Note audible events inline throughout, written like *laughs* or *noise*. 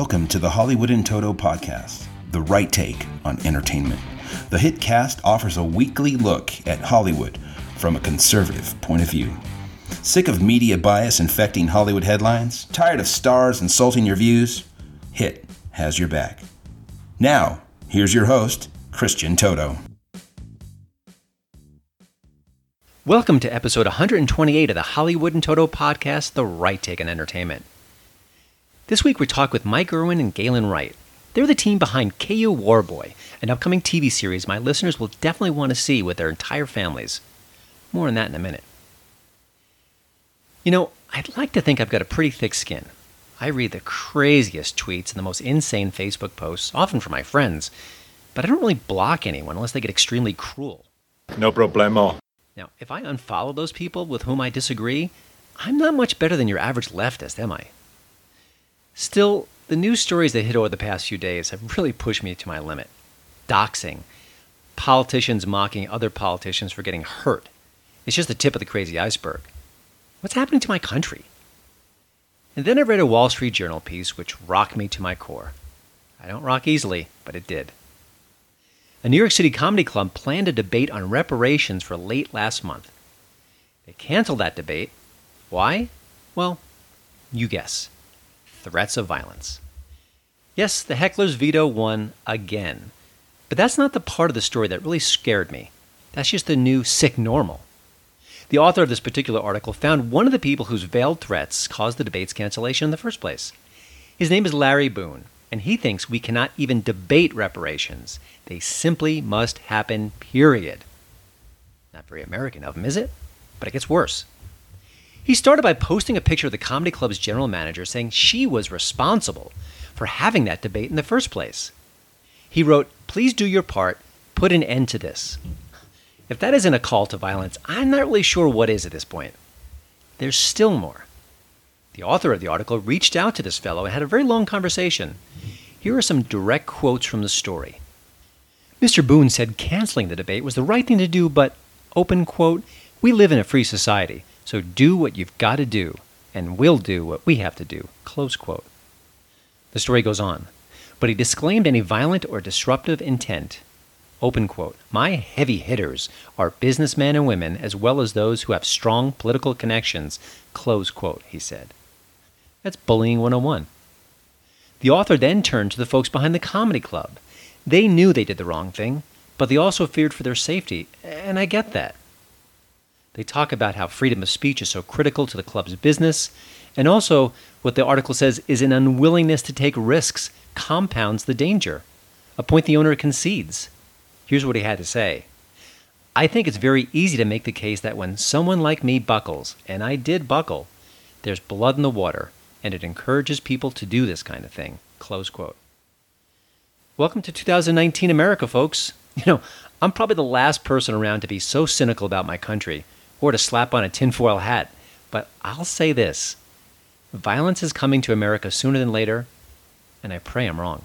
Welcome to the Hollywood in Toto podcast, the right take on entertainment. The hit cast offers a weekly look at Hollywood from a conservative point of view. Sick of media bias infecting Hollywood headlines? Tired of stars insulting your views? Hit has your back. Now, here's your host, Christian Toto. Welcome to episode 128 of the Hollywood and Toto podcast, The Right Take on Entertainment. This week we talk with Mike Erwin and Galen Wright. They're the team behind Cayo Warboy, an upcoming TV series my listeners will definitely want to see with their entire families. More on that in a minute. You know, I'd like to think I've got a pretty thick skin. I read the craziest tweets and the most insane Facebook posts, often from my friends, but I don't really block anyone unless they get extremely cruel. No problemo. Now, if I unfollow those people with whom I disagree, I'm not much better than your average leftist, am I? Still, the news stories that hit over the past few days have really pushed me to my limit. Doxing, politicians mocking other politicians for getting hurt. It's just the tip of the crazy iceberg. What's happening to my country? And then I read a Wall Street Journal piece which rocked me to my core. I don't rock easily, but it did. A New York City comedy club planned a debate on reparations for late last month. They canceled that debate. Why? Well, you guess threats of violence. Yes, the heckler's veto won again. But that's not the part of the story that really scared me. That's just the new sick normal. The author of this particular article found one of the people whose veiled threats caused the debate's cancellation in the first place. His name is Larry Boone, and he thinks we cannot even debate reparations. They simply must happen, period. Not very American of him, is it? But it gets worse. He started by posting a picture of the comedy club's general manager saying she was responsible for having that debate in the first place. He wrote, Please do your part, put an end to this. If that isn't a call to violence, I'm not really sure what is at this point. There's still more. The author of the article reached out to this fellow and had a very long conversation. Here are some direct quotes from the story. Mr. Boone said canceling the debate was the right thing to do, but, open quote, we live in a free society. So do what you've got to do, and we'll do what we have to do. Close quote. The story goes on, but he disclaimed any violent or disruptive intent. Open quote. My heavy hitters are businessmen and women as well as those who have strong political connections. Close quote, he said. That's bullying 101. The author then turned to the folks behind the comedy club. They knew they did the wrong thing, but they also feared for their safety, and I get that. They talk about how freedom of speech is so critical to the club's business, and also what the article says is an unwillingness to take risks compounds the danger, a point the owner concedes. Here's what he had to say I think it's very easy to make the case that when someone like me buckles, and I did buckle, there's blood in the water, and it encourages people to do this kind of thing. Close quote. Welcome to 2019 America, folks. You know, I'm probably the last person around to be so cynical about my country or to slap on a tinfoil hat. But I'll say this violence is coming to America sooner than later, and I pray I'm wrong.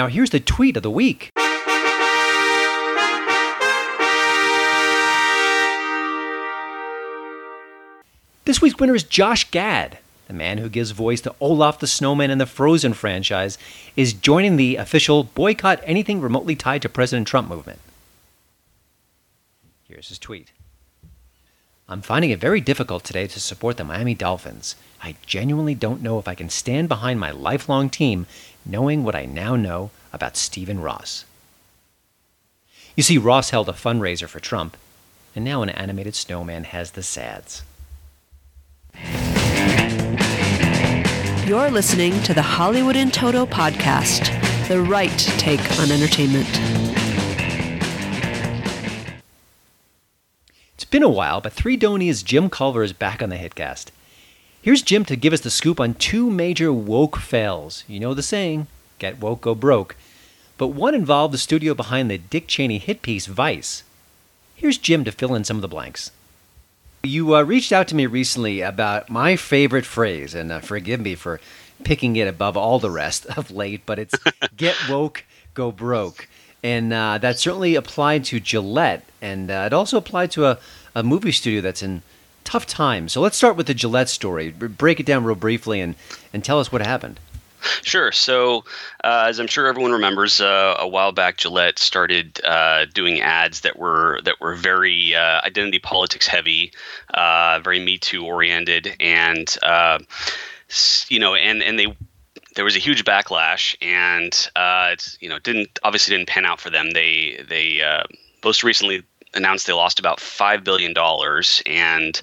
Now, here's the tweet of the week. This week's winner is Josh Gad. The man who gives voice to Olaf the Snowman in the Frozen franchise is joining the official boycott anything remotely tied to President Trump movement. Here's his tweet I'm finding it very difficult today to support the Miami Dolphins. I genuinely don't know if I can stand behind my lifelong team knowing what I now know about Stephen Ross. You see, Ross held a fundraiser for Trump, and now an animated snowman has the sads. You're listening to the Hollywood in Toto podcast, the right take on entertainment. It's been a while, but Threedonia's Jim Culver is back on the Hitcast. Here's Jim to give us the scoop on two major woke fails. You know the saying, get woke, go broke. But one involved the studio behind the Dick Cheney hit piece Vice. Here's Jim to fill in some of the blanks. You uh, reached out to me recently about my favorite phrase, and uh, forgive me for picking it above all the rest of late, but it's *laughs* get woke, go broke. And uh, that certainly applied to Gillette, and uh, it also applied to a, a movie studio that's in tough times. So let's start with the Gillette story. Break it down real briefly and, and tell us what happened. Sure. So, uh, as I'm sure everyone remembers, uh, a while back, Gillette started uh, doing ads that were that were very uh, identity politics heavy, uh, very Me Too oriented, and uh, you know, and and they there was a huge backlash, and it's you know didn't obviously didn't pan out for them. They they most recently announced they lost about five billion dollars, and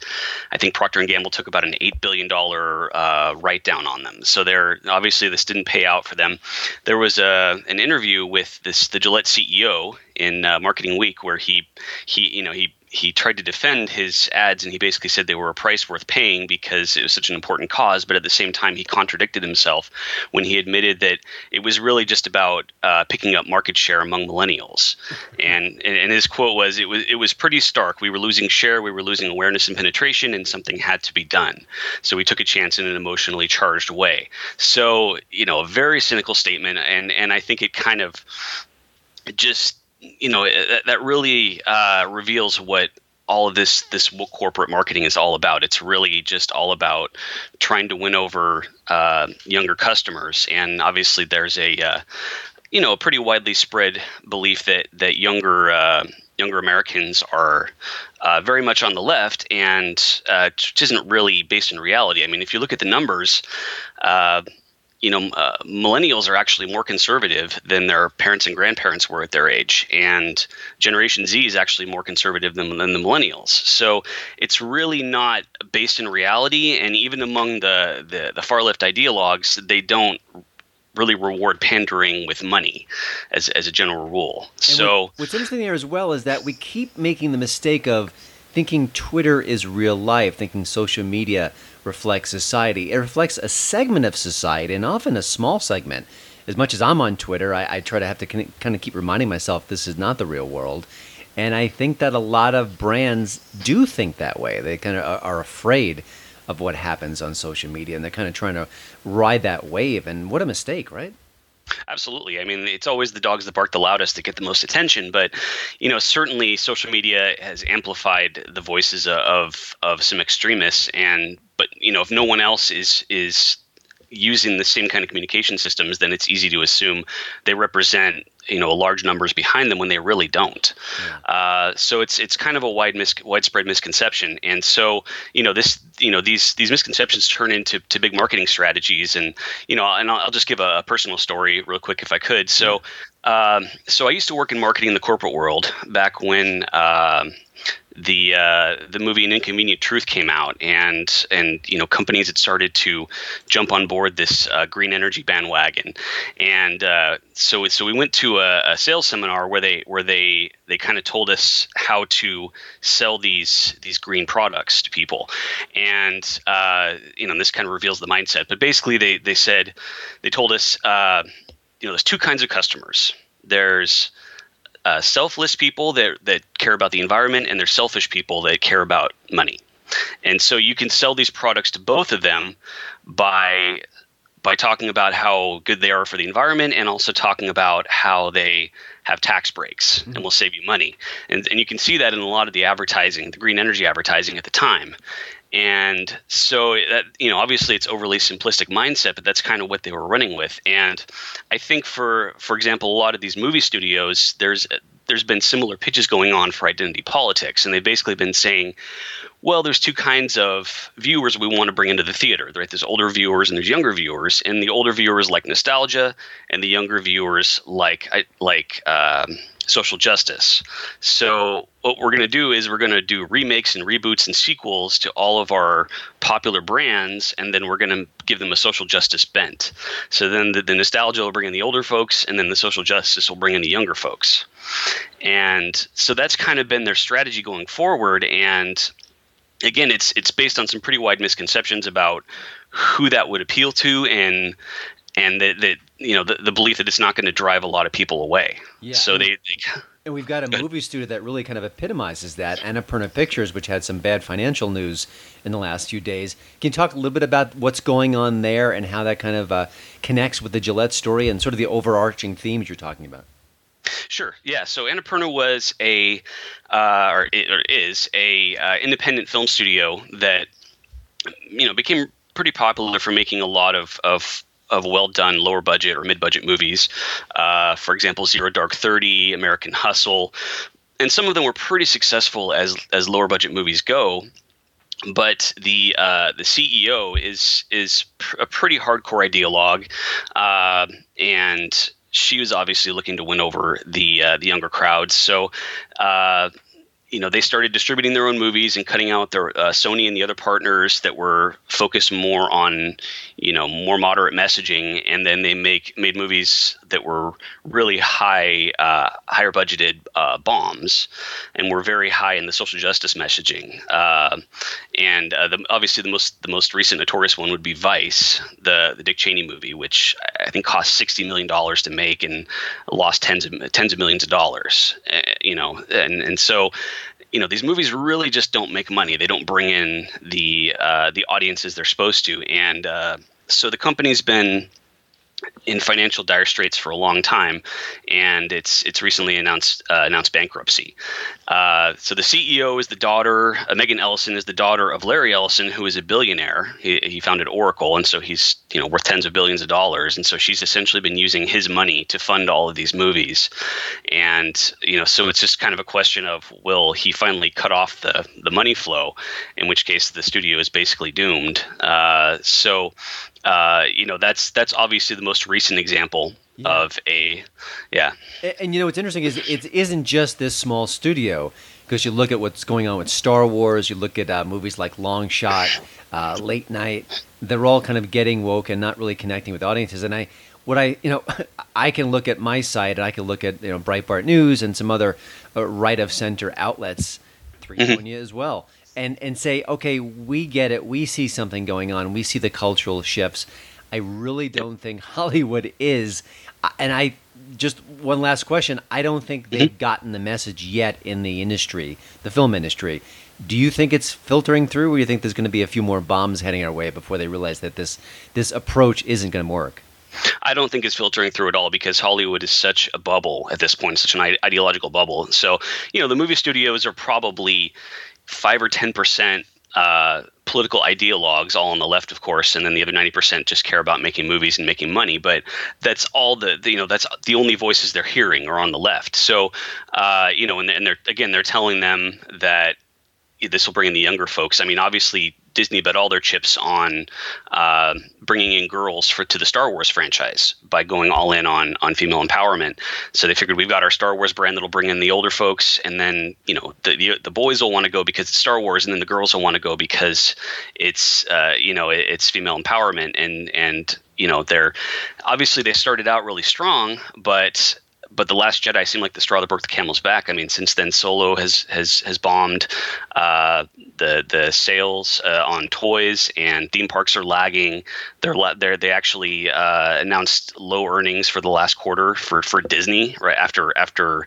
I think Procter and Gamble took about an eight billion dollar uh, write down on them. So they're obviously this didn't pay out for them. There was a an interview with this the Gillette CEO in uh, Marketing Week where he he you know he he tried to defend his ads and he basically said they were a price worth paying because it was such an important cause. But at the same time, he contradicted himself when he admitted that it was really just about uh, picking up market share among millennials. *laughs* And, and his quote was, "It was it was pretty stark. We were losing share, we were losing awareness and penetration, and something had to be done. So we took a chance in an emotionally charged way. So you know, a very cynical statement, and and I think it kind of just you know that, that really uh, reveals what all of this this corporate marketing is all about. It's really just all about trying to win over uh, younger customers, and obviously there's a uh, you know a pretty widely spread belief that that younger uh, younger Americans are uh, very much on the left, and uh, which isn't really based in reality. I mean, if you look at the numbers you know, uh, millennials are actually more conservative than their parents and grandparents were at their age, and Generation Z is actually more conservative than, than the millennials. So it's really not based in reality, and even among the the, the far left ideologues, they don't really reward pandering with money as as a general rule. And so what's interesting there as well is that we keep making the mistake of thinking Twitter is real life, thinking social media reflects society. It reflects a segment of society, and often a small segment. As much as I'm on Twitter, I, I try to have to kind of keep reminding myself this is not the real world. And I think that a lot of brands do think that way. They kind of are afraid of what happens on social media, and they're kind of trying to ride that wave. And what a mistake, right? Absolutely. I mean, it's always the dogs that bark the loudest that get the most attention. But you know, certainly social media has amplified the voices uh, of of some extremists, and but you know if no one else is is using the same kind of communication systems, then it's easy to assume they represent you know large numbers behind them when they really don't. Yeah. Uh, so it's it's kind of a wide mis- widespread misconception, and so you know this you know these these misconceptions turn into to big marketing strategies, and you know and I'll, I'll just give a, a, personal story real quick if I could. So. Um, so I used to work in marketing in the corporate world back when uh, the uh, the movie An Inconvenient Truth came out, and and you know companies had started to jump on board this uh, green energy bandwagon, and uh, so so we went to a, a, sales seminar where they where they they kind of told us how to sell these these green products to people, and uh, you know this kind of reveals the mindset. But basically, they they said they told us uh, you know there's two kinds of customers. There's uh, selfless people that that care about the environment, and there's selfish people that care about money. And so you can sell these products to both of them by by talking about how good they are for the environment and also talking about how they have tax breaks mm-hmm. and will save you money. And, and you can see that in a lot of the advertising, the green energy advertising at the time. And so that you know, obviously it's overly simplistic mindset, but that's kind of what they were running with. And I think for for example, a lot of these movie studios, there's there's been similar pitches going on for identity politics, and they've basically been saying, well, there's two kinds of viewers we want to bring into the theater. Right? There's older viewers and there's younger viewers, and the older viewers like nostalgia, and the younger viewers like like um, social justice. So what we're going to do is we're going to do remakes and reboots and sequels to all of our popular brands, and then we're going to give them a social justice bent. So then the, the nostalgia will bring in the older folks, and then the social justice will bring in the younger folks. and so that's kind of been their strategy going forward. And again, it's it's based on some pretty wide misconceptions about who that would appeal to and and that, that you know the, the belief that it's not going to drive a lot of people away. Yeah. So they, they *laughs* And we've got a movie studio that really kind of epitomizes that, Annapurna Pictures, which had some bad financial news in the last few days. Can you talk a little bit about what's going on there and how that kind of uh, connects with the Gillette story and sort of the overarching themes you're talking about? Sure. Yeah. So Annapurna was a, uh, or, it, or is a uh, independent film studio that, you know, became pretty popular for making a lot of of of well done lower budget or mid budget movies. Uh, for example, Zero Dark Thirty, American Hustle, and some of them were pretty successful as as lower budget movies go. But the uh, the CEO is is pr- a pretty hardcore ideologue, uh, and she was obviously looking to win over the uh, the younger crowds. So uh, you know they started distributing their own movies and cutting out their uh, Sony and the other partners that were focused more on you know more moderate messaging, and then they make made movies that were really high uh, higher budgeted uh, bombs, and were very high in the social justice messaging. Uh, and uh, the, obviously the most the most recent notorious one would be Vice, the the Dick Cheney movie, which I think cost sixty million dollars to make and lost tens of tens of millions of dollars. Uh, you know, and and so you know these movies really just don't make money. They don't bring in the uh, the audiences they're supposed to, and uh, so the company's been in financial dire straits for a long time, and it's it's recently announced uh, announced bankruptcy. Uh, so the CEO is the daughter, uh, Megan Ellison is the daughter of Larry Ellison, who is a billionaire. He, he founded Oracle, and so he's you know worth tens of billions of dollars. And so she's essentially been using his money to fund all of these movies, and you know so it's just kind of a question of will he finally cut off the the money flow, in which case the studio is basically doomed. Uh, so uh, you know that's that's obviously the most recent example Yeah. of a yeah And, and you know what's interesting is it isn't just this small studio because you look at what's going on with Star Wars, you look at uh, movies like Long Shot, *sighs* uh, Late Night. They're all kind of getting woke and not really connecting with audiences. And I, what I, you know, *laughs* I can look at my site and I can look at you know Breitbart News and some other uh, right of center outlets, Threedonia as well, and and say, okay, we get it. We see something going on. We see the cultural shifts. I really don't think *laughs* Hollywood is, uh, and I just one last question. I don't think they've mm-hmm. gotten the message yet in the industry, the film industry. Do you think it's filtering through, or do you think there's going to be a few more bombs heading our way before they realize that this this approach isn't going to work? I don't think it's filtering through at all because Hollywood is such a bubble at this point, such an ideological bubble. So, you know, the movie studios are probably five or ten percent uh, political ideologues, all on the left, of course, and then the other ninety percent just care about making movies and making money. But that's all the, the you know that's the only voices they're hearing are on the left. So, uh, you know, and, and they're again they're telling them that this will bring in the younger folks. I mean, obviously Disney bet all their chips on uh, bringing in girls for to the Star Wars franchise by going all in on on female empowerment. So they figured we've got our Star Wars brand that'll bring in the older folks, and then you know the the, the boys will want to go because it's Star Wars, and then the girls will want to go because it's uh, you know it, it's female empowerment, and and you know they're obviously they started out really strong, but but the Last Jedi seemed like the straw that broke the camel's back. I mean, since then, Solo has has has bombed. Uh, the the sales uh, on toys and theme parks are lagging. They're they're they actually uh, announced low earnings for the last quarter for for Disney right after after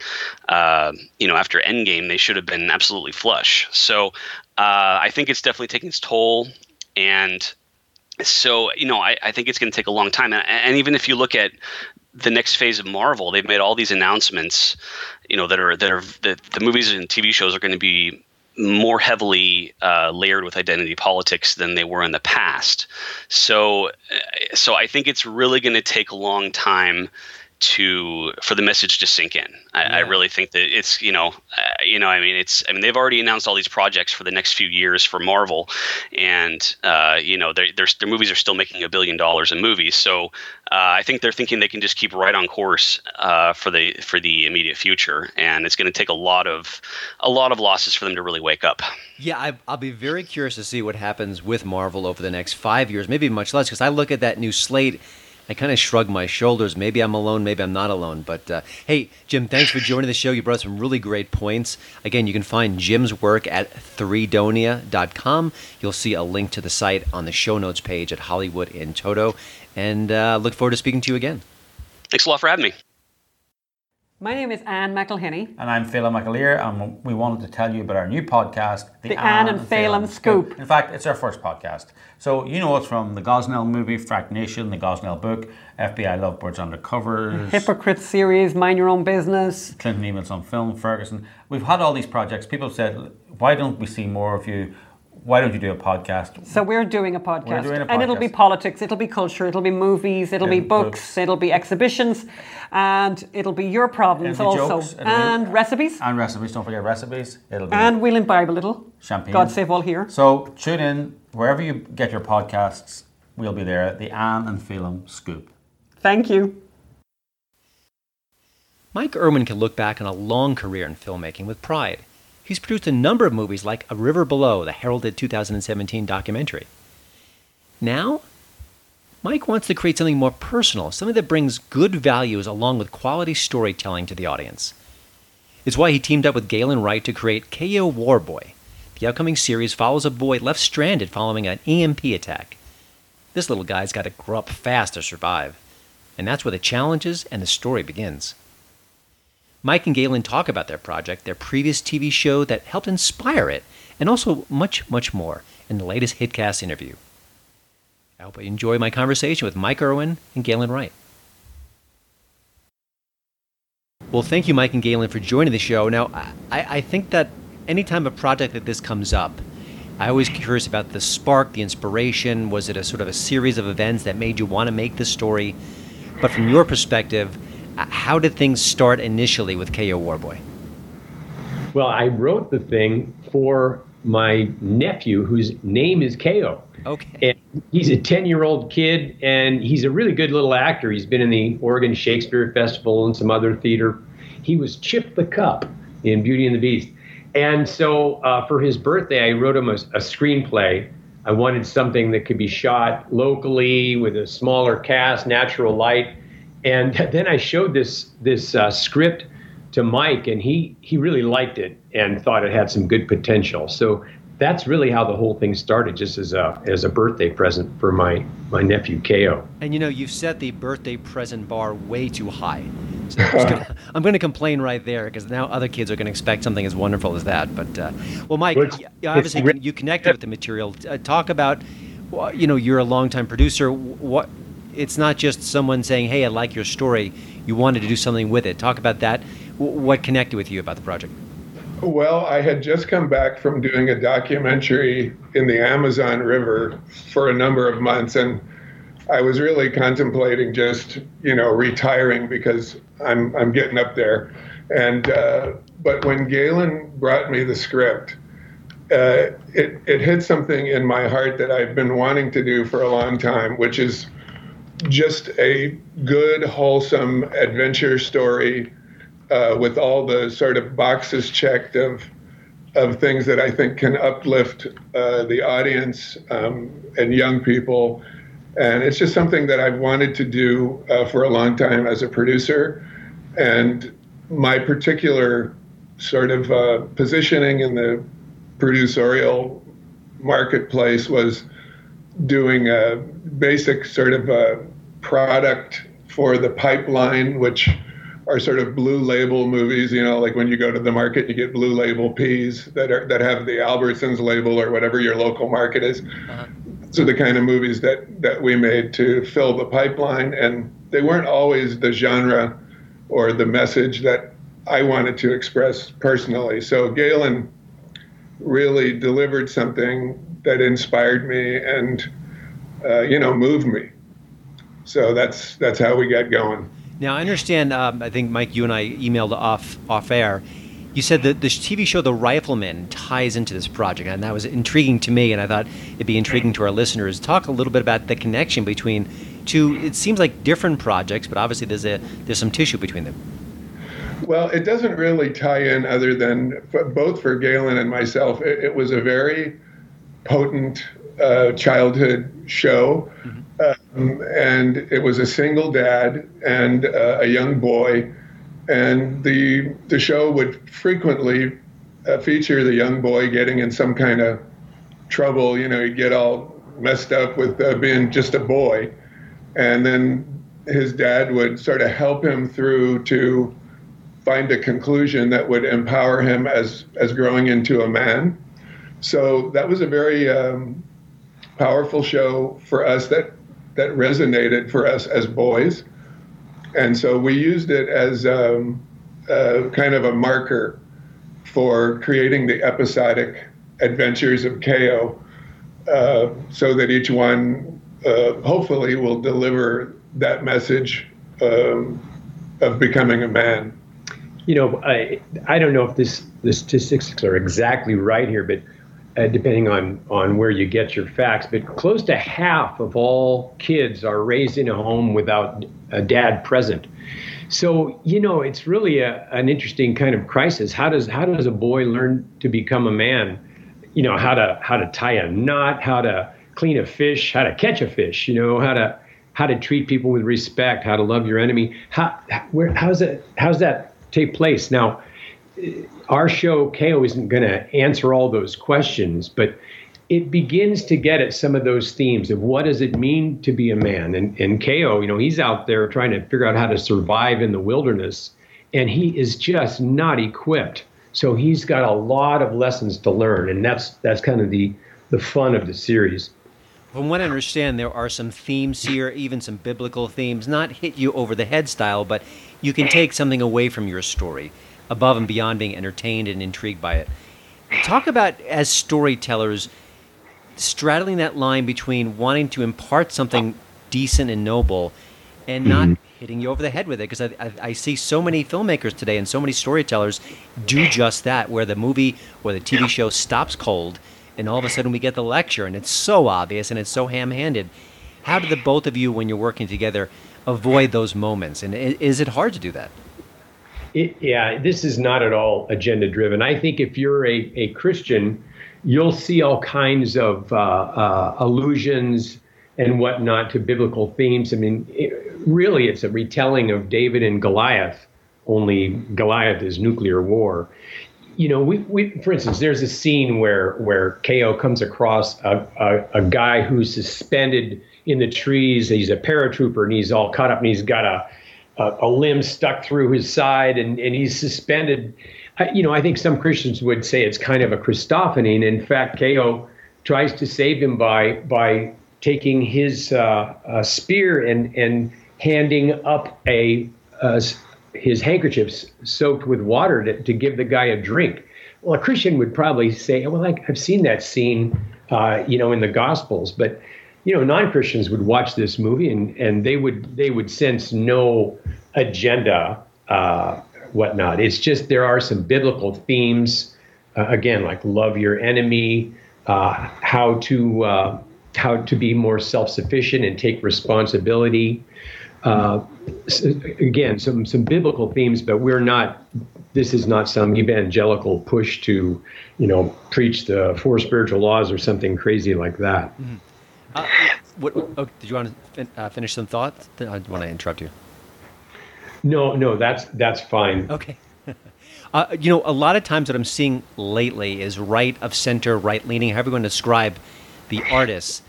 uh, you know after Endgame they should have been absolutely flush. So uh, I think it's definitely taking its toll and so you know I, I think it's going to take a long time and, and even if you look at the next phase of marvel they've made all these announcements you know that are that are that the movies and tv shows are going to be more heavily uh, layered with identity politics than they were in the past. So uh, so i think it's really going to take a long time to for the message to sink in. I, I really think that it's you know uh, you know I mean it's I mean they've already announced all these projects for the next few years for Marvel, and uh, you know their their their movies are still making a billion dollars in movies. So uh, I think they're thinking they can just keep right on course uh, for the for the immediate future, and it's going to take a lot of a lot of losses for them to really wake up. Yeah, I, I'll be very curious to see what happens with Marvel over the next five years, maybe much less, because I look at that new slate I kind of shrugged my shoulders. Maybe I'm alone, maybe I'm not alone. But uh, hey, Jim, thanks for joining the show. You brought some really great points. Again, you can find Jim's work at threedonia.com. You'll see a link to the site on the show notes page at Hollywood in Toto. And uh, look forward to speaking to you again. Thanks a lot for having me. My name is Anne McElhinney. And I'm Phelim McAleer, and we wanted to tell you about our new podcast, The, the Anne, and Phelim Scoop. In fact, it's our first podcast. So you know us from the Gosnell movie, Frack Nation, the Gosnell book, FBI Lovebirds Undercover, Hypocrite series, Mind Your Own Business, Clinton Emails on Film, Ferguson. We've had all these projects. People said, why don't we see more of you? Why don't you do a podcast? So we're doing a podcast. We're doing a podcast. And it'll be politics, it'll be culture, it'll be movies, it'll, be books, books, it'll be exhibitions, and it'll be your problems be also. Jokes, and be, recipes. And recipes, don't forget recipes. It'll be and we'll imbibe a little. Champagne. God save all here. So tune in wherever you get your podcasts. We'll be there. The Anne and Phelim Scoop. Thank you. Mike Erwin can look back on a long career in filmmaking with pride. He's produced a number of movies like A River Below, the heralded 2017 documentary. Now, Mike wants to create something more personal, something that brings good values along with quality storytelling to the audience. It's why he teamed up with Galen Wright to create Cayo Warboy. The upcoming series follows a boy left stranded following an EMP attack. This little guy's got to grow up fast to survive. And that's where the challenges and the story begins. Mike and Galen talk about their project, their previous TV show that helped inspire it, and also much, much more in the latest Hitcast interview. I hope you enjoy my conversation with Mike Erwin and Galen Wright. Well, thank you, Mike and Galen, for joining the show. Now, I, I think that anytime a project like this comes up, I always curious about the spark, the inspiration. Was it a sort of a series of events that made you want to make this story? But from your perspective, how did things start initially with Cayo Warboy? Well, I wrote the thing for my nephew, whose name is Cayo. Okay. And he's a 10 year old kid, and he's a really good little actor. He's been in the Oregon Shakespeare Festival and some other theater. He was Chip the Cup in Beauty and the Beast. And so uh, for his birthday, I wrote him a, a screenplay. I wanted something that could be shot locally with a smaller cast, natural light and *laughs* then I showed this this uh, script to Mike, and he he really liked it and thought it had some good potential. So that's really how the whole thing started, just as a as a birthday present for my my nephew Cayo. And you know, you've set the birthday present bar way too high. So I'm *laughs* going to complain right there because now other kids are going to expect something as wonderful as that. But uh, well, Mike, well, obviously you connected with the material. Uh, talk about, you know, you're a longtime producer. What it's not just someone saying, "Hey, I like your story." You wanted to do something with it. Talk about that. What connected with you about the project? Well, I had just come back from doing a documentary in the Amazon River for a number of months, and I was really contemplating just, you know, retiring because I'm I'm getting up there. And uh, but when Galen brought me the script, uh, it it hit something in my heart that I've been wanting to do for a long time, which is just a good, wholesome adventure story uh, with all the sort of boxes checked of of things that I think can uplift uh, the audience um, and young people. And it's just something that I've wanted to do uh, for a long time as a producer. And my particular sort of uh, positioning in the producerial marketplace was doing a basic sort of a product for the pipeline, which are sort of blue label movies. You know, like when you go to the market, you get blue label peas that are that have the Albertsons label or whatever your local market is. Uh-huh. So the kind of movies that that we made to fill the pipeline, and they weren't always the genre or the message that I wanted to express personally. So Galen really delivered something that inspired me and uh, you know moved me. So that's that's how we got going. Now I understand. Um, I think Mike, you and I emailed off off air. You said that the TV show The Rifleman ties into this project, and that was intriguing to me, and I thought it'd be intriguing to our listeners. Talk a little bit about the connection between two. It seems like different projects, but obviously there's a there's some tissue between them. Well, it doesn't really tie in, other than both for Galen and myself. It, it was a very potent uh, childhood show. Mm-hmm. Um, and it was a single dad and uh, a young boy, and the the show would frequently uh, feature the young boy getting in some kind of trouble. You know, he'd get all messed up with uh, being just a boy, and then his dad would sort of help him through to find a conclusion that would empower him as as growing into a man. So that was a very um, powerful show for us that that resonated for us as boys, and so we used it as um, kind of a marker for creating the episodic adventures of Cayo, uh, so that each one uh, hopefully will deliver that message um, of becoming a man. You know, I I don't know if this the statistics are exactly right here, but uh, depending on on where you get your facts, but close to half of all kids are raised in a home without a dad present. So you know, it's really a, an interesting kind of crisis. How does how does a boy learn to become a man? You know, how to how to tie a knot, how to clean a fish, how to catch a fish. You know, how to how to treat people with respect, how to love your enemy. How where how's that how's that take place now? Our show Cayo, isn't going to answer all those questions, but it begins to get at some of those themes of what does it mean to be a man. And and Cayo, you know, he's out there trying to figure out how to survive in the wilderness, and he is just not equipped. So he's got a lot of lessons to learn, and that's that's kind of the the fun of the series. From what I understand, there are some themes here, even some biblical themes, not hit you over the head style, but you can take something away from your story, above and beyond being entertained and intrigued by it. Talk about, as storytellers, straddling that line between wanting to impart something decent and noble and not mm-hmm. hitting you over the head with it. Because I, I, I, see so many filmmakers today and so many storytellers do just that, where the movie or the TV show stops cold and all of a sudden we get the lecture and it's so obvious and it's so ham-handed how do the both of you when you're working together avoid those moments and is it hard to do that it, yeah this is not at all agenda driven i think if you're a, a christian you'll see all kinds of uh, uh, allusions and whatnot to biblical themes. I mean it, really it's a retelling of david and goliath only goliath is nuclear war. You know, we, we, for instance, there's a scene where where Cayo comes across a, a, a, guy who's suspended in the trees. He's a paratrooper and he's all caught up and he's got a a, a limb stuck through his side and, and he's suspended. you know, I think some Christians would say it's kind of a Christophany. And in fact, Cayo tries to save him by by taking his uh, uh, spear and and handing up a, a his handkerchiefs soaked with water to, to give the guy a drink. Well, a Christian would probably say, well, I, have seen that scene, uh, you know, in the Gospels, but you know, non-Christians would watch this movie and, and they would they would sense no agenda, uh, whatnot. It's just there are some biblical themes, uh, again, like love your enemy, uh, how to uh, how to be more self-sufficient and take responsibility uh, again, some some biblical themes, but we're not. This is not some evangelical push to, you know, preach the four spiritual laws or something crazy like that. Mm-hmm. Uh, what, oh, did you want to fin- uh, finish some thoughts? I want to interrupt you. No, no, that's that's fine. Okay. *laughs* Uh, you know, a lot of times what I'm seeing lately is right of center, right leaning, however you want to describe the artists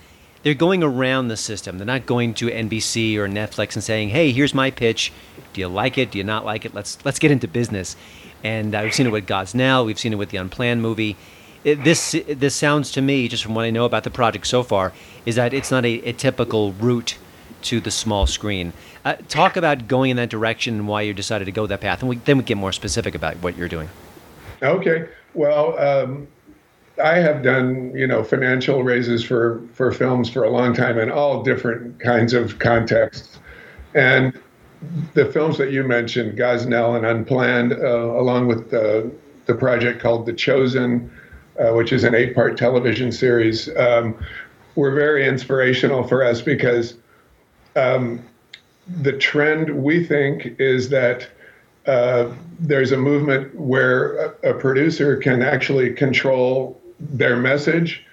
they're going around the system. They're not going to NBC or Netflix and saying, "Hey, here's my pitch. Do you like it? Do you not like it? Let's let's get into business." And uh, we've seen it with Gosnell. We've seen it with the Unplanned movie. It, this this sounds to me, just from what I know about the project so far, is that it's not a, a typical route to the small screen. Uh, talk about going in that direction and why you decided to go that path, and we, then we get more specific about what you're doing. Okay. Well, um, I have done, you know, financial raises for for films for a long time in all different kinds of contexts, and the films that you mentioned, Gosnell and Unplanned, uh, along with the the project called The Chosen, uh, which is an eight-part television series, um, were very inspirational for us because um, the trend we think is that. Uh, there's a movement where a, a, producer can actually control their message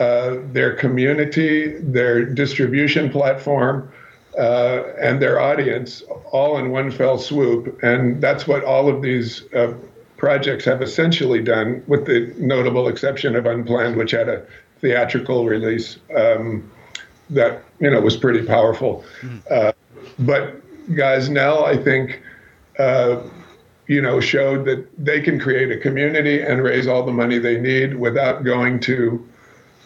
uh, their community, their distribution platform, uh, and their audience all in one fell swoop. And that's what all of these uh, projects have essentially done, with the notable exception of Unplanned, which had a theatrical release um, that you know was pretty powerful. Mm. but now I think uh, you know, showed that they can create a community and raise all the money they need without going to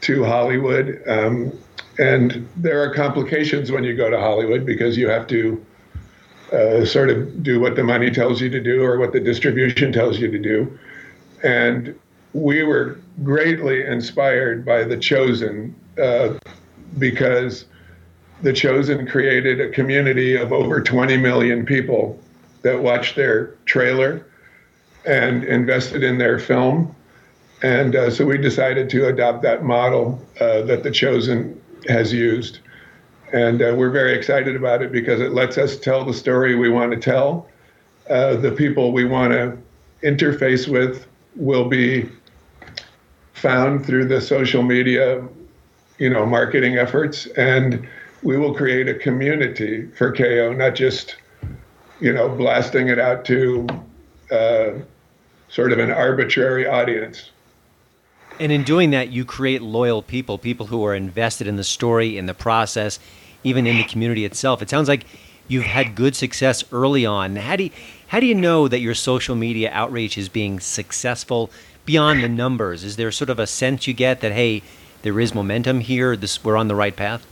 to Hollywood. Um, and there are complications when you go to Hollywood because you have to uh, sort of do what the money tells you to do or what the distribution tells you to do. And we were greatly inspired by The Chosen uh, because The Chosen created a community of over 20 million people that watched their trailer and invested in their film. And uh, so we decided to adopt that model uh, that The Chosen has used. And uh, we're very excited about it because it lets us tell the story we want to tell. Uh, the people we want to interface with will be found through the social media, you know, marketing efforts. And we will create a community for Cayo, not just you know, blasting it out to uh, sort of an arbitrary audience. And in doing that, you create loyal people, people who are invested in the story, in the process, even in the community itself. It sounds like you've had good success early on. How do you, how do you know that your social media outreach is being successful beyond the numbers? Is there sort of a sense you get that hey, there is momentum here, this we're on the right path?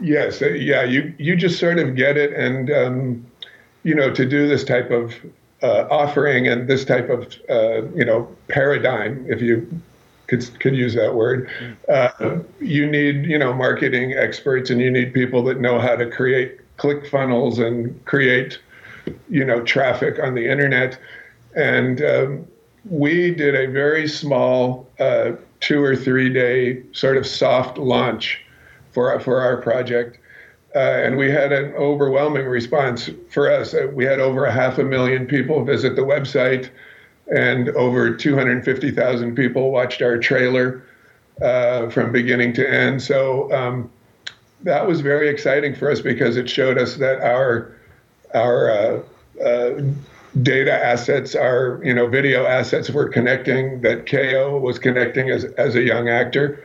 Yes, uh, yeah, you you just sort of get it, and um, you know, to do this type of uh, offering and this type of uh, you know paradigm, if you could could use that word, uh, you need you know marketing experts, and you need people that know how to create click funnels and create you know traffic on the internet, and um, we did a very small uh, two or three day sort of soft launch for for our project. Uh, and we had an overwhelming response for us. Uh, we had over a half a million people visit the website, and over 250,000 people watched our trailer uh, from beginning to end. So um, that was very exciting for us because it showed us that our our uh, uh, data assets, our you know video assets, were connecting. That Cayo was connecting as as a young actor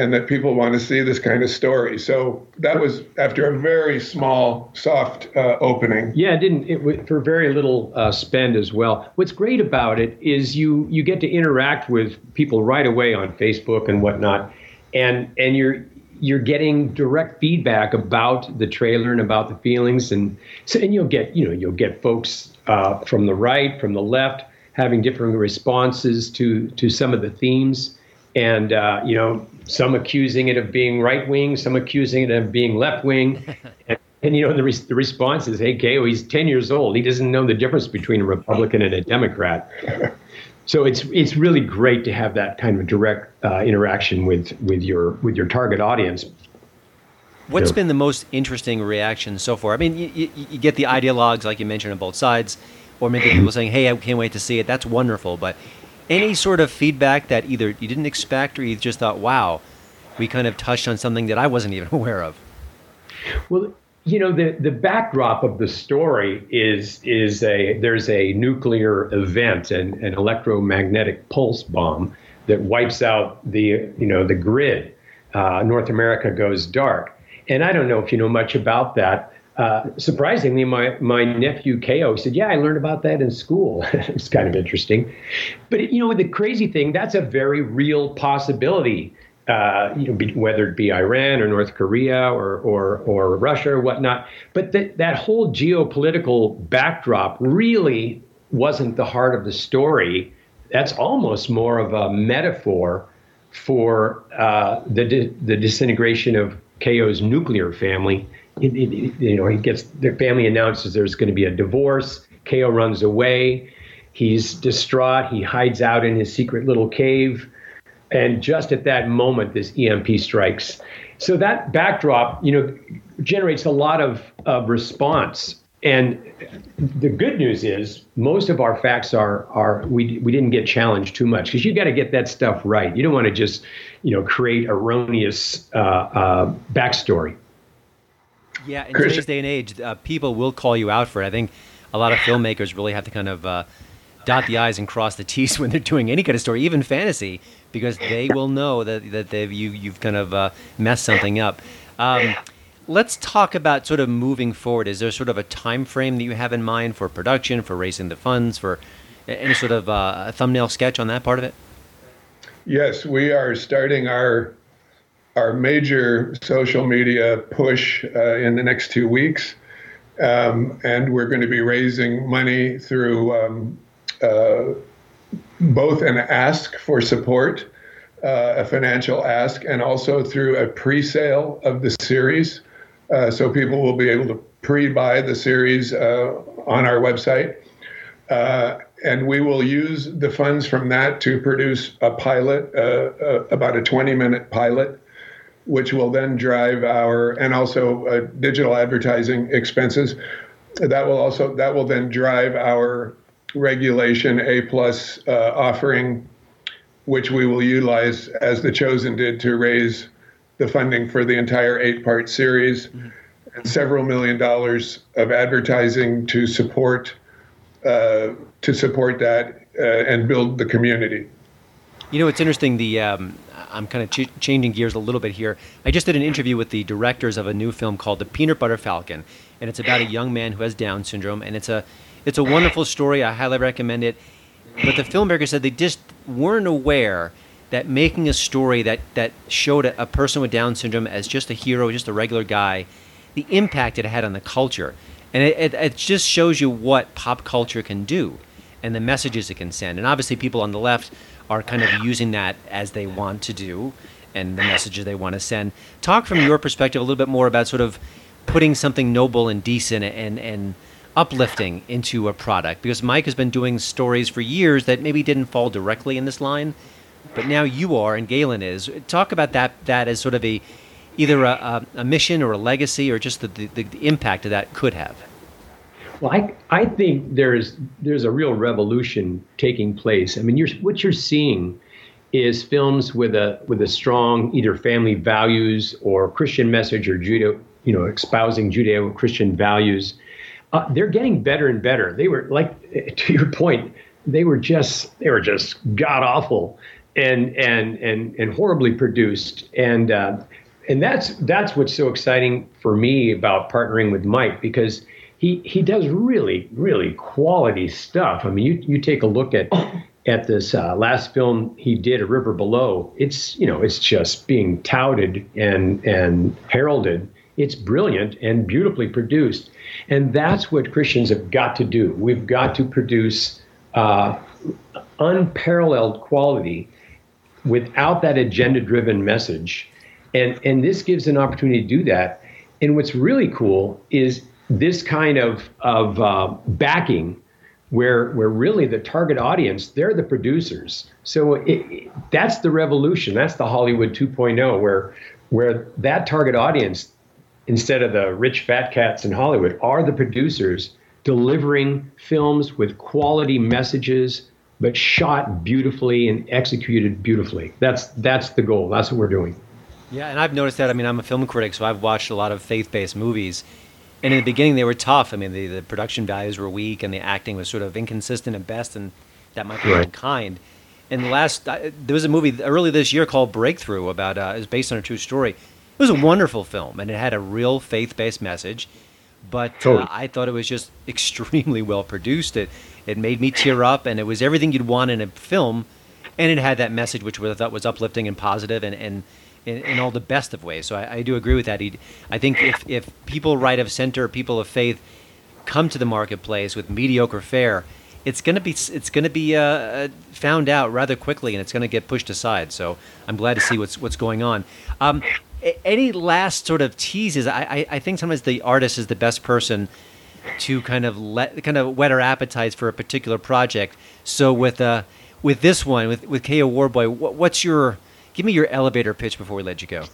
and that people want to see this kind of story. So that was after a very small, soft uh, opening. Yeah, it didn't it, for very little uh, spend as well. What's great about it is you you get to interact with people right away on Facebook and whatnot, and and you're you're getting direct feedback about the trailer and about the feelings, and so and you'll get you know you'll get folks uh, from the right, from the left, having different responses to to some of the themes and uh, you know some accusing it of being right wing, some accusing it of being left wing, *laughs* and, and, you know the, re- the response is, "Hey, Cayo, he's ten years old. He doesn't know the difference between a Republican and a Democrat." so it's it's really great to have that kind of direct uh, interaction with with your with your target audience. What's yeah. been the most interesting reaction so far? I mean, you, you, you get the ideologues like you mentioned on both sides, or maybe people saying, "Hey, I can't wait to see it." That's wonderful, but any sort of feedback that either you didn't expect or you just thought, wow, we kind of touched on something that I wasn't even *laughs* aware of? Well, you know the the backdrop of the story is is a there's a nuclear event and an electromagnetic pulse bomb that wipes out the you know the grid. Uh, North America goes dark, and I don't know if you know much about that. Uh, surprisingly, my, my nephew Cayo said, "Yeah, I learned about that in school." *laughs* it's kind of interesting, but you know, the crazy thing that's a very real possibility. Uh, you know, be, whether it be Iran or North Korea or or, or Russia or whatnot, but that that whole geopolitical backdrop really wasn't the heart of the story. That's almost more of a metaphor for uh, the the disintegration of Cayo's nuclear family you know, he gets the family announces there's going to be a divorce. Cayo runs away. He's distraught. He hides out in his secret little cave. And just at that moment, this EMP strikes. So that backdrop, you know, generates a lot of, of response and the good news is most of our facts are are we we didn't get challenged too much because you got to get that stuff right. You don't want to just you know create erroneous uh, uh, backstory. Yeah, in today's day and age, uh, people will call you out for it. I think a lot of filmmakers really have to kind of uh, dot the i's and cross the t's *laughs* when they're doing any kind of story, even fantasy, because they will know that that they've you you've kind of uh, messed something up. Um, let's talk about sort of moving forward. Is there sort of a time frame that you have in mind for production, for raising the funds, for any sort of uh, a thumbnail sketch on that part of it? Yes, we are starting our our major social media push uh, in the next two weeks, um, and we're going to be raising money through um, uh, both an ask for support, uh, a financial ask, and also through a pre-sale of the series. Uh, so people will be able to pre-buy the series uh, on our website. Uh, and we will use the funds from that to produce a pilot, about a 20 minute pilot, which will then drive our, and also digital advertising expenses. That will also, that will then drive our regulation A plus offering, which we will utilize as the Chosen did to raise the funding for the entire eight part series mm-hmm. and several million dollars of advertising to support uh, to support that uh, and build the community. You know, it's interesting. The um, I'm kind of ch- changing gears a little bit here. I just did an interview with the directors of a new film called The Peanut Butter Falcon, and it's about a young man who has Down syndrome, and it's a it's a wonderful story. I highly recommend it. But the filmmaker said they just weren't aware that making a story that that showed a, a, person with Down syndrome as just a hero, just a regular guy, the impact it had on the culture, and it, it, it just shows you what pop culture can do, and the messages it can send. And obviously, people on the left are kind of using that as they want to do, and the messages they want to send. Talk from your perspective a little bit more about sort of putting something noble and decent and and uplifting into a product because Mike has been doing stories for years that maybe didn't fall directly in this line but now you are and Galen is. Talk about that that as sort of a either a, a, a mission or a legacy or just the, the, the, impact that that could have. Well, I, I think there's there's a real revolution taking place. I mean, you're, what you're seeing is films with a with a strong either family values or Christian message or Judeo, you know, espousing Judeo-Christian values. Uh, they're getting better and better. They were like *laughs* to your point, they were just they were just god awful and and and and horribly produced and uh, and that's that's what's so exciting for me about partnering with Mike because he he does really really quality stuff. I mean, you you take a look at *laughs* at this uh, last film he did, A River Below. It's you know it's just being touted and and heralded. It's brilliant and beautifully produced, and that's what Christians have got to do. We've got to produce uh, unparalleled quality without that agenda driven message. And, and this gives an opportunity to do that. And what's really cool is this kind of, of uh, backing where, where really the target audience, they're the producers. So it, it, that's the revolution. That's the Hollywood 2.0, where, where that target audience, instead of the rich fat cats in Hollywood, are the producers delivering films with quality messages but shot beautifully and executed beautifully. That's that's the goal. That's what we're doing. Yeah, and I've noticed that. I mean, I'm a film critic, so I've watched a lot of faith-based movies. And in the beginning, they were tough. I mean, the, the production values were weak, and the acting was sort of inconsistent at best, and that might be right. unkind. And the last, uh, there was a movie early this year called Breakthrough about uh, it was based on a true story. It was a wonderful film, and it had a real faith-based message. But totally. uh, I thought it was just *laughs* extremely well produced. It it made me tear up, and it was everything you'd want in a film, and it had that message which I thought was uplifting and positive and and in, in all the best of ways. So I, I do agree with that. He, I think if if people right of center, people of faith, come to the marketplace with mediocre fare, it's going to be it's going to be uh, uh, found out rather quickly, and it's going to get pushed aside. So I'm glad to see what's what's going on. Um, any last sort of teases? I, I, I think sometimes the artist is the best person to kind of let kind of whet our appetites for a particular project. So with uh with this one with with Cayo Warboy, what, what's your give me your elevator pitch before we let you go.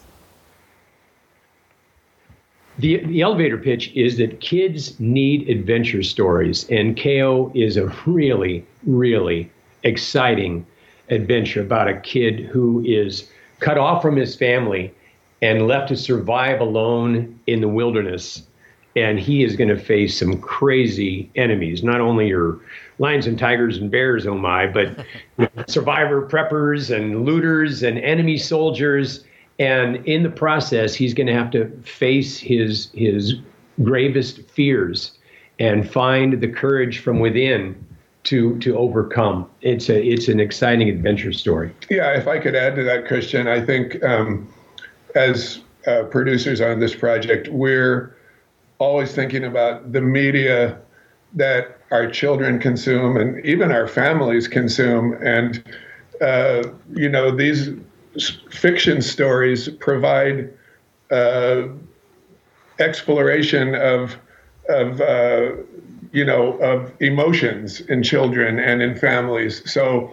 the, the elevator pitch is that kids need adventure stories, and Cayo is a really, really exciting adventure about a kid who is cut off from his family and left to survive alone in the wilderness. And he is going to face some crazy enemies, not only your lions and tigers and bears, oh my, but *laughs* survivor preppers and looters and enemy soldiers. And in the process he's going to have to face his his gravest fears and find the courage from within to to overcome. It's a it's an exciting adventure story. Yeah if i could add to that christian i think um, as uh, producers on this project we're always thinking about the media that our children consume and even our families consume and uh, you know these fiction stories provide uh, exploration of of uh, you know of emotions in children and in families. So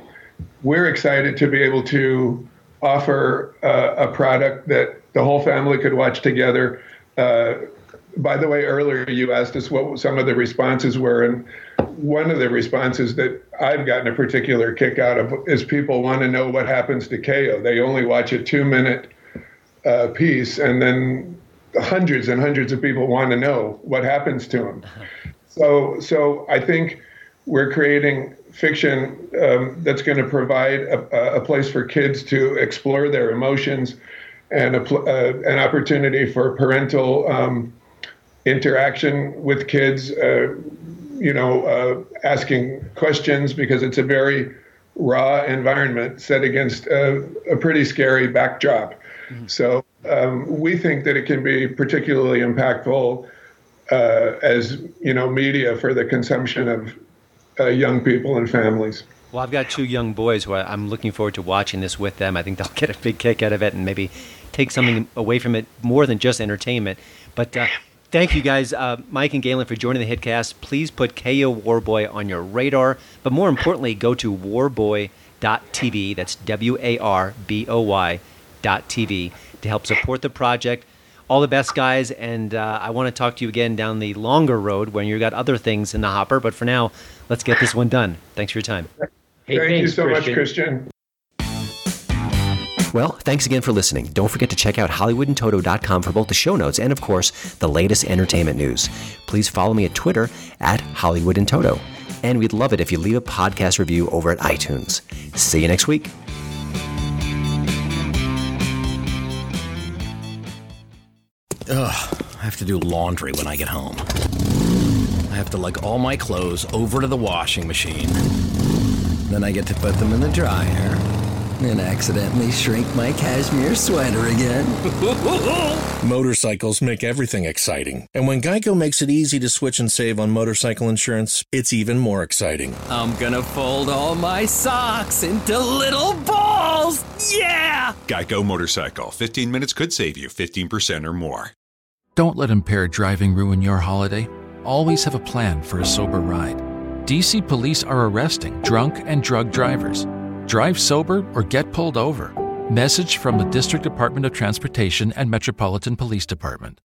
we're excited to be able to offer uh, a product that the whole family could watch together. Uh, by the way, earlier you asked us what some of the responses were, and one of the responses that I've gotten a particular kick out of is people want to know what happens to Cayo. They only watch a two minute uh, piece, and then hundreds and hundreds of people want to know what happens to him. So, so I think we're creating fiction um, that's going to provide a, a, place for kids to explore their emotions and a, uh, an opportunity for parental um, interaction with kids. Uh, you know, uh, asking questions because it's a very raw environment set against a, a pretty scary backdrop. Mm-hmm. So um, we think that it can be particularly impactful uh, as you know media for the consumption of uh, young people and families. Well, I've got two young boys who I, I'm looking forward to watching this with them. I think they'll *laughs* get a big kick out of it and maybe take something away from it more than just entertainment. But uh, Thank you guys, uh, Mike and Galen, for joining the Hitcast. Please put Cayo Warboy on your radar, but more importantly, go to warboy.tv. That's W A R B O Y dot TV to help support the project. All the best, guys, and uh, I want to talk to you again down the longer road when you've got other things in the hopper. But for now, let's get this one done. Thanks for your time. Hey, Thank thanks, you so Christian. much, Christian. Well, thanks again for listening. Don't forget to check out HollywoodInToto.com for both the show notes and, of course, the latest entertainment news. Please follow me at Twitter at Hollywood and. And we'd love it if you leave a podcast review over at iTunes. See you next week. Ugh, I have to do laundry when I get home. I have to lug all my clothes over to the washing machine. Then I get to put them in the dryer and accidentally shrink my cashmere sweater again. *laughs* Motorcycles make everything exciting. And when Geico makes it easy to switch and save on motorcycle insurance, it's even more exciting. I'm gonna fold all my socks into little balls! Yeah! Geico Motorcycle. 15 minutes could save you 15% or more. Don't let impaired driving ruin your holiday. Always have a plan for a sober ride. DC police are arresting drunk and drug drivers. Drive sober or get pulled over. Message from the District Department of Transportation and Metropolitan Police Department.